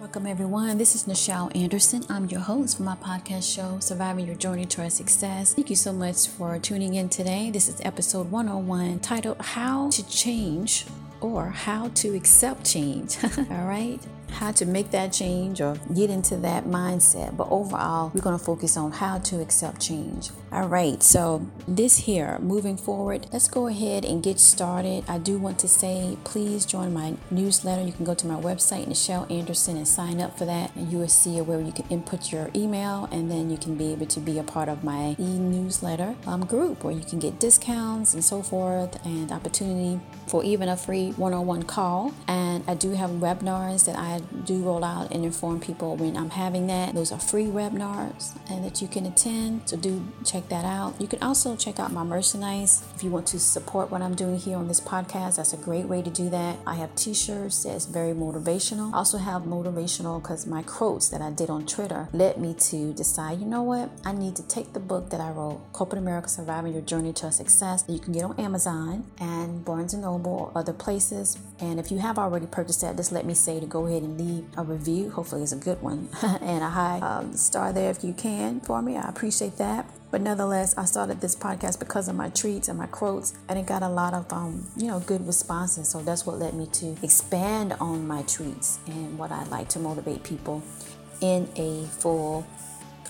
Welcome, everyone. This is Nichelle Anderson. I'm your host for my podcast show, Surviving Your Journey Towards Success. Thank you so much for tuning in today. This is episode 101 titled How to Change or How to Accept Change. All right how to make that change or get into that mindset. But overall, we're going to focus on how to accept change. All right, so this here, moving forward, let's go ahead and get started. I do want to say, please join my newsletter. You can go to my website, Nichelle Anderson, and sign up for that. And you will see where you can input your email, and then you can be able to be a part of my e newsletter um, group where you can get discounts and so forth, and opportunity for even a free one on one call. And I do have webinars that I do roll out and inform people when I'm having that. Those are free webinars and that you can attend. So do check that out. You can also check out my merchandise if you want to support what I'm doing here on this podcast. That's a great way to do that. I have t-shirts that's very motivational. I also have motivational because my quotes that I did on Twitter led me to decide, you know what? I need to take the book that I wrote, Corporate America Surviving Your Journey to Success. You can get on Amazon and Barnes and Noble or other places. And if you have already purchased that, just let me say to go ahead and leave a review. Hopefully, it's a good one and a high um, star there if you can for me. I appreciate that. But nonetheless, I started this podcast because of my tweets and my quotes, and it got a lot of um, you know good responses. So that's what led me to expand on my tweets and what I like to motivate people in a full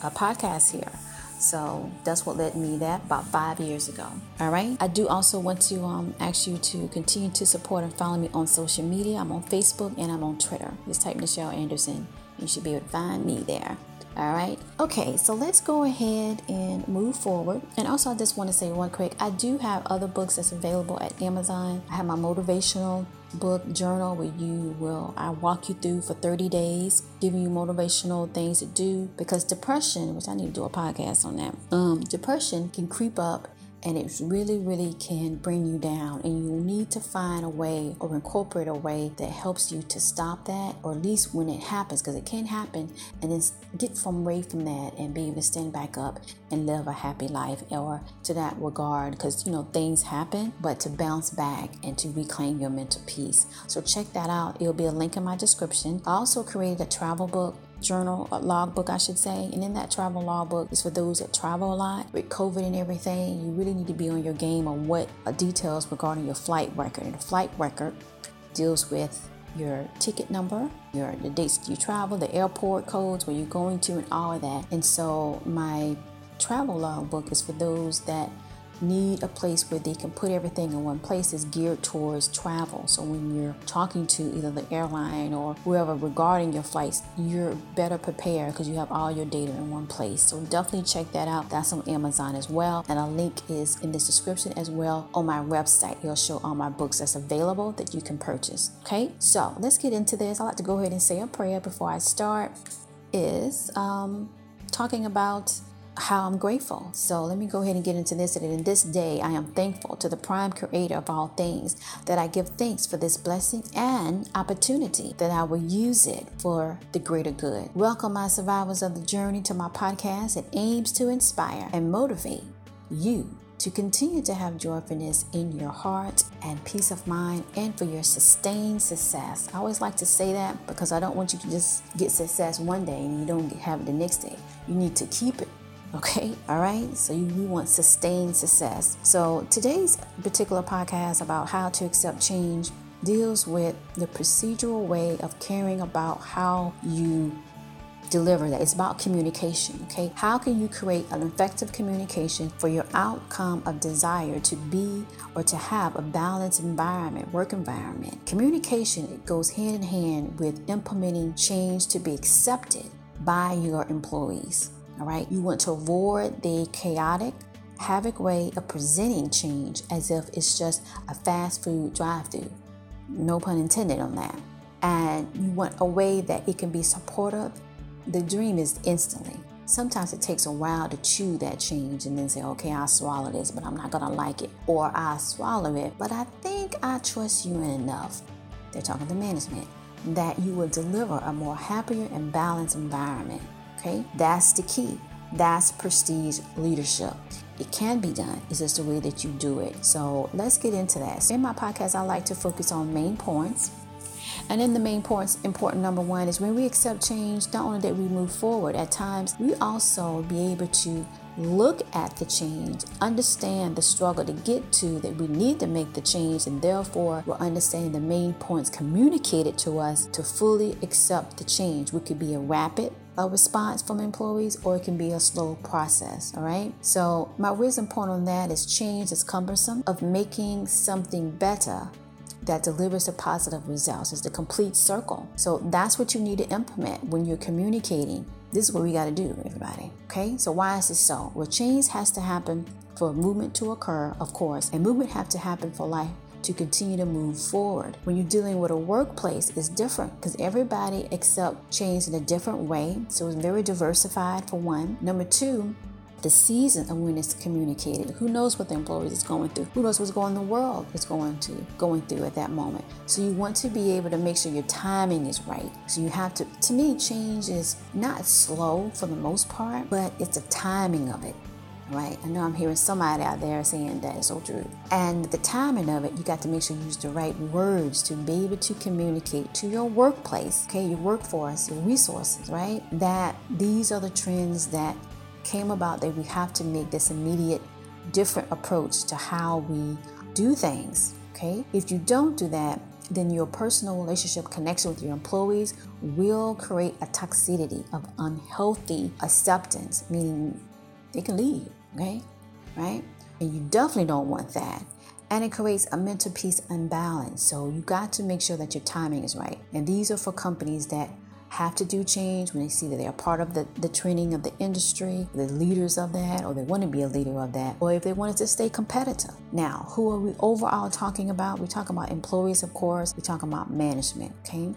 uh, podcast here. So that's what led me that about five years ago. All right. I do also want to um, ask you to continue to support and follow me on social media. I'm on Facebook and I'm on Twitter. Just type Nichelle Anderson. You should be able to find me there. All right. Okay, so let's go ahead and move forward. And also, I just want to say one quick I do have other books that's available at Amazon. I have my motivational book journal where you will I walk you through for 30 days, giving you motivational things to do because depression, which I need to do a podcast on that. Um, depression can creep up and it really, really can bring you down. And you need to find a way or incorporate a way that helps you to stop that, or at least when it happens, because it can happen, and then get from away from that and be able to stand back up and live a happy life, or to that regard, because you know things happen, but to bounce back and to reclaim your mental peace. So check that out. It'll be a link in my description. I also created a travel book journal, a logbook, I should say. And in that travel logbook is for those that travel a lot with COVID and everything. You really need to be on your game on what uh, details regarding your flight record. And the flight record deals with your ticket number, your the dates you travel, the airport codes, where you're going to, and all of that. And so my travel logbook is for those that need a place where they can put everything in one place is geared towards travel. So when you're talking to either the airline or whoever regarding your flights, you're better prepared because you have all your data in one place. So definitely check that out. That's on Amazon as well. And a link is in this description as well on my website. It'll show all my books that's available that you can purchase. Okay, so let's get into this. I like to go ahead and say a prayer before I start. Is um, talking about how I'm grateful. So let me go ahead and get into this. And in this day, I am thankful to the prime creator of all things that I give thanks for this blessing and opportunity that I will use it for the greater good. Welcome, my survivors of the journey, to my podcast. It aims to inspire and motivate you to continue to have joyfulness in your heart and peace of mind and for your sustained success. I always like to say that because I don't want you to just get success one day and you don't have it the next day. You need to keep it Okay, all right. So you, want sustained success. So today's particular podcast about how to accept change deals with the procedural way of caring about how you deliver that. It's about communication, okay? How can you create an effective communication for your outcome of desire to be or to have a balanced environment, work environment? Communication it goes hand in hand with implementing change to be accepted by your employees. All right, you want to avoid the chaotic, havoc way of presenting change as if it's just a fast food drive through. No pun intended on that. And you want a way that it can be supportive. The dream is instantly. Sometimes it takes a while to chew that change and then say, okay, I'll swallow this, but I'm not gonna like it. Or I swallow it, but I think I trust you enough. They're talking to management that you will deliver a more happier and balanced environment Okay, that's the key. That's prestige leadership. It can be done. It's just the way that you do it. So let's get into that. So in my podcast, I like to focus on main points And then the main points, important number one is when we accept change, not only that we move forward, at times we also be able to look at the change, understand the struggle to get to that we need to make the change, and therefore we're understanding the main points communicated to us to fully accept the change. We could be a rapid a response from employees or it can be a slow process all right so my wisdom point on that is change is cumbersome of making something better that delivers a positive results is the complete circle so that's what you need to implement when you're communicating this is what we got to do, everybody. Okay, so why is this so? Well, change has to happen for movement to occur, of course, and movement have to happen for life to continue to move forward. When you're dealing with a workplace, it's different because everybody accept change in a different way. So it's very diversified for one. Number two, the season of when it's communicated. Who knows what the employees is going through? Who knows what's going on the world is going to going through at that moment? So you want to be able to make sure your timing is right. So you have to to me change is not slow for the most part, but it's the timing of it. Right? I know I'm hearing somebody out there saying that is so true. And the timing of it, you got to make sure you use the right words to be able to communicate to your workplace, okay, your workforce, your resources, right? That these are the trends that came about that we have to make this immediate different approach to how we do things. Okay, if you don't do that, then your personal relationship connection with your employees will create a toxicity of unhealthy acceptance, meaning they can leave. Okay, right? And you definitely don't want that. And it creates a mental peace unbalance. So you got to make sure that your timing is right. And these are for companies that have to do change, when they see that they are part of the, the training of the industry, the leaders of that, or they want to be a leader of that, or if they wanted to stay competitive. Now, who are we overall talking about? We're talking about employees, of course, we're talking about management, okay?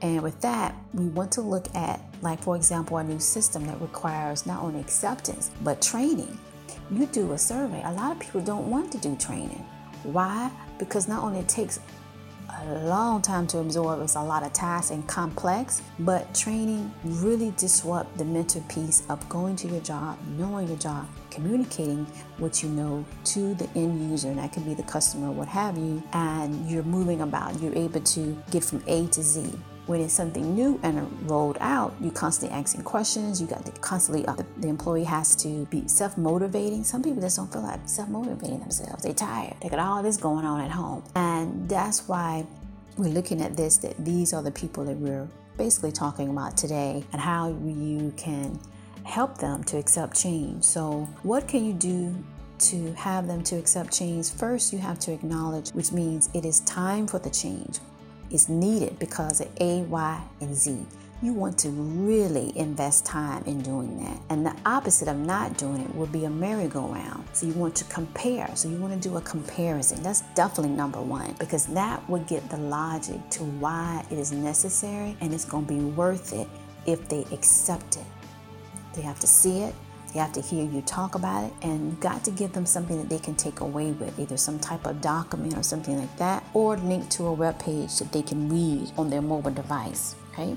And with that, we want to look at, like, for example, a new system that requires not only acceptance, but training. You do a survey, a lot of people don't want to do training. Why? Because not only it takes a long time to absorb. It's a lot of tasks and complex, but training really disrupt the mental peace of going to your job, knowing your job, communicating what you know to the end user, and that could be the customer, what have you, and you're moving about. You're able to get from A to Z when it's something new and rolled out, you constantly asking questions. You got to constantly, uh, the, the, employee has to be self motivating. Some people just don't feel like self motivating themselves. They're tired. They got all this going on at home. And that's why we're looking at this that these are the people that we're basically talking about today and how you can help them to accept change. So, what can you do to have them to accept change? First, you have to acknowledge, which means it is time for the change is needed because of A, Y, and Z. You want to really invest time in doing that. And the opposite of not doing it will be a merry-go-round. So you want to compare. So you want to do a comparison. That's definitely number one because that would get the logic to why it is necessary and it's going to be worth it if they accept it. They have to see it, they have to hear you talk about it, and you got to give them something that they can take away with, either some type of document or something like that, or link to a web page that they can read on their mobile device. Okay,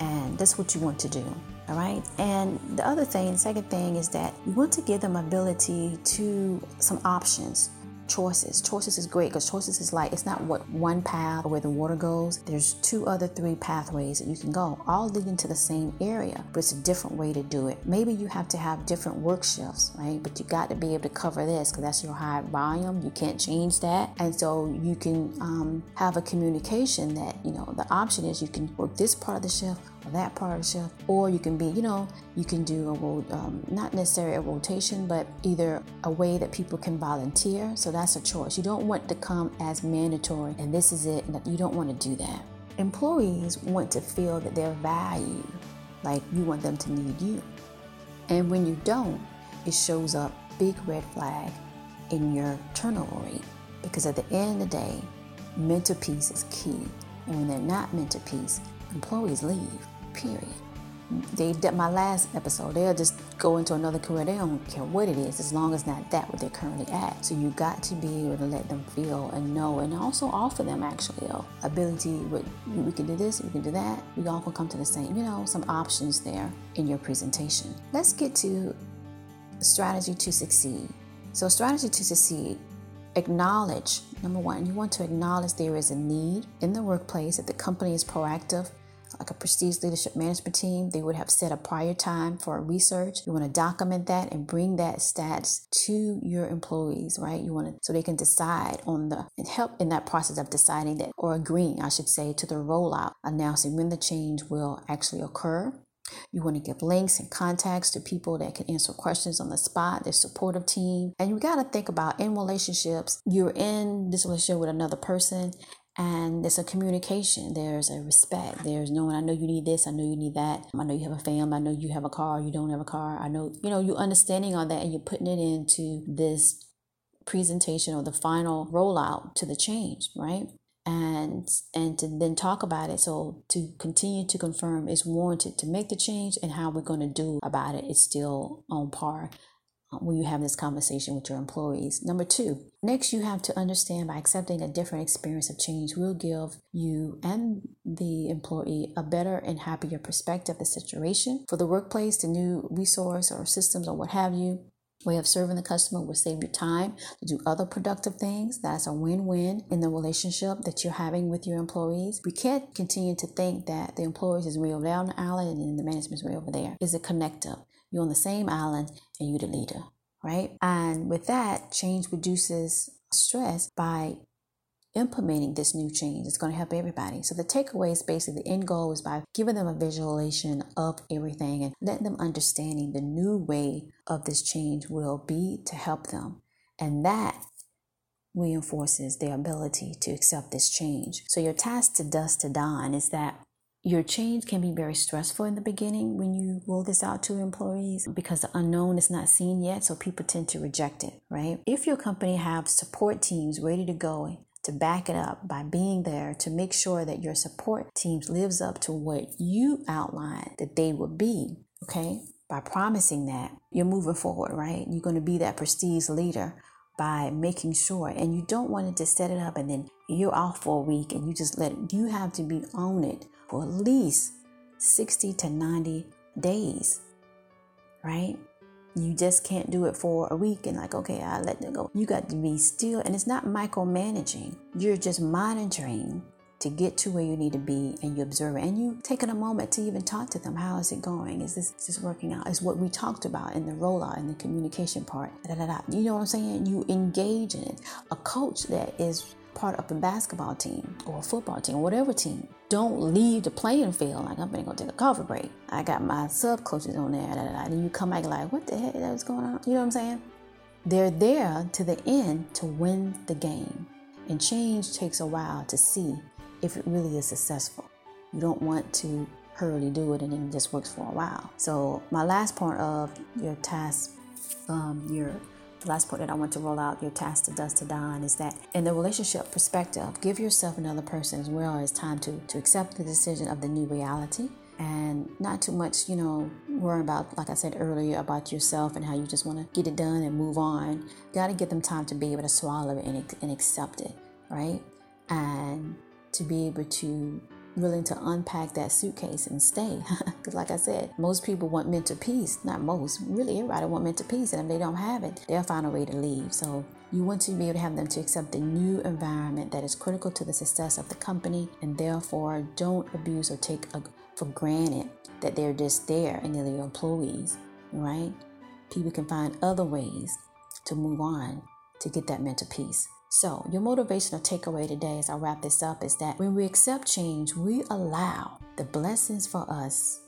and that's what you want to do. All right, and the other thing, second thing is that you want to give them ability to some options choices. Choices is great because choices is like it's not what one path where the water goes. There's two other three pathways that you can go, all leading to the same area, but it's a different way to do it. Maybe you have to have different work shifts, right? But you got to be able to cover this because that's your high volume. You can't change that, and so you can um, have a communication that you know the option is you can work this part of the shift that part of shift, or you can be, you know, you can do a um, not necessarily a rotation, but either a way that people can volunteer. So that's a choice. You don't want to come as mandatory, and this is it. You don't want to do that. Employees want to feel that they're valued, like you want them to need you, and when you don't, it shows up big red flag in your turnover rate because at the end of the day, mental peace is key. And when they're not mental peace, employees leave period. They my last episode, they'll just go into another career. They don't care what it is, as long as not that what they're currently at. So you got to be able to let them feel and know, and also offer them actually a ability. With we can do this, we can do that. We all can come to the same, you know, some options there in your presentation. Let's get to strategy to succeed. So strategy to succeed acknowledge number one, you want to acknowledge there is a need in the workplace that the company is proactive like a prestige leadership management team, they would have set a prior time for research. You want to document that and bring that stats to your employees, right? You want to so they can decide on the and help in that process of deciding that or agreeing, I should say, to the rollout, announcing when the change will actually occur. You want to give links and contacts to people that can answer questions on the spot, their supportive team. And you got to think about in relationships, you're in this relationship with another person and there's a communication there's a respect there's knowing i know you need this i know you need that. I know you have a family i know you have a car you don't have a car. I know you know you're understanding all that and you're putting it into this presentation or the final rollout to the change right? And and to then talk about it. So to continue to confirm is warranted to make the change and how we're going to do about it is still on par when you have this conversation with your employees. Number two, next you have to understand by accepting a different experience of change will give you and the employee a better and happier perspective of the situation. For the workplace, the new resource or systems or what have you, way of serving the customer will save you time to do other productive things. That's a win-win in the relationship that you're having with your employees. We can't continue to think that the employees is way over down the island and the management is way over there. Is a connector. You're on the same island and you're the leader, right? And with that, change reduces stress by implementing this new change. It's going to help everybody. So the takeaway is basically the end goal is by giving them a visualization of everything and letting them understanding the new way of this change will be to help them. And that reinforces their ability to accept this change. So your task to dusk to dawn is that your change can be very stressful in the beginning when you roll this out to employees because the unknown is not seen yet, so people tend to reject it, right? If your company have support teams ready to go to back it up by being there to make sure that your support teams lives up to what you outlined that they would be, okay? By promising that, you're moving forward, right? You're going to be that prestige leader by making sure and you don't want it to set it up and then you're off for a week and you just let it you have to be on it for at least 60 to 90 days, right? You just can't do it for a week and, like, okay, I let it go. You got to be still, and it's not micromanaging. You're just monitoring to get to where you need to be and you observe it and you taking a moment to even talk to them how is it going is this is this working out is what we talked about in the rollout in the communication part da, da, da. you know what i'm saying you engage in it a coach that is part of a basketball team or a football team or whatever team, don't leave the playing field like I'm gonna go take a coffee break. I got my sub coaches on there, and you come back like, what the heck is going on? You know what I'm saying? They're there to the end to win the game. And change takes a while to see if it really is successful. You don't want to hurriedly do it and it just works for a while. So my last part of your task, um, your the last point that I want to roll out your task to dusk to dawn is that in the relationship perspective, give yourself another person as well as time to, to accept the decision of the new reality and not too much, you know, worry about, like I said earlier, about yourself and how you just want to get it done and move on. Got to give them time to be able to swallow it and, and accept it, right? And to be able to willing to unpack that suitcase and stay. Because, like I said, most people want mental peace. Not most, really, everybody want mental peace. And if they don't have it, they'll find a way to leave. So, you want to be able to have them to accept the new environment that is critical to the success of the company, and therefore don't abuse or take a, for granted that they're just there and they're your employees, right? People can find other ways to move on to get that mental peace. So, your motivational takeaway today as I wrap this up is that when we accept change, we allow the blessings for us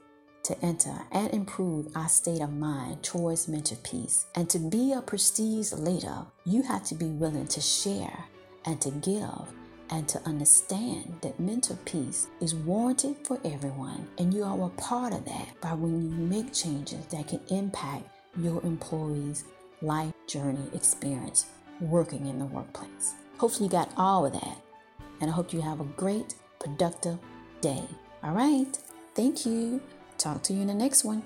to enter and improve our state of mind towards mental peace. And to be a prestige leader, you have to be willing to share and to give and to understand that mental peace is warranted for everyone. And you are a part of that by when you make changes that can impact your employees' life journey experience working in the workplace. Hopefully, you got all of that. And I hope you have a great, productive day. All right. Thank you. Talk to you in the next one.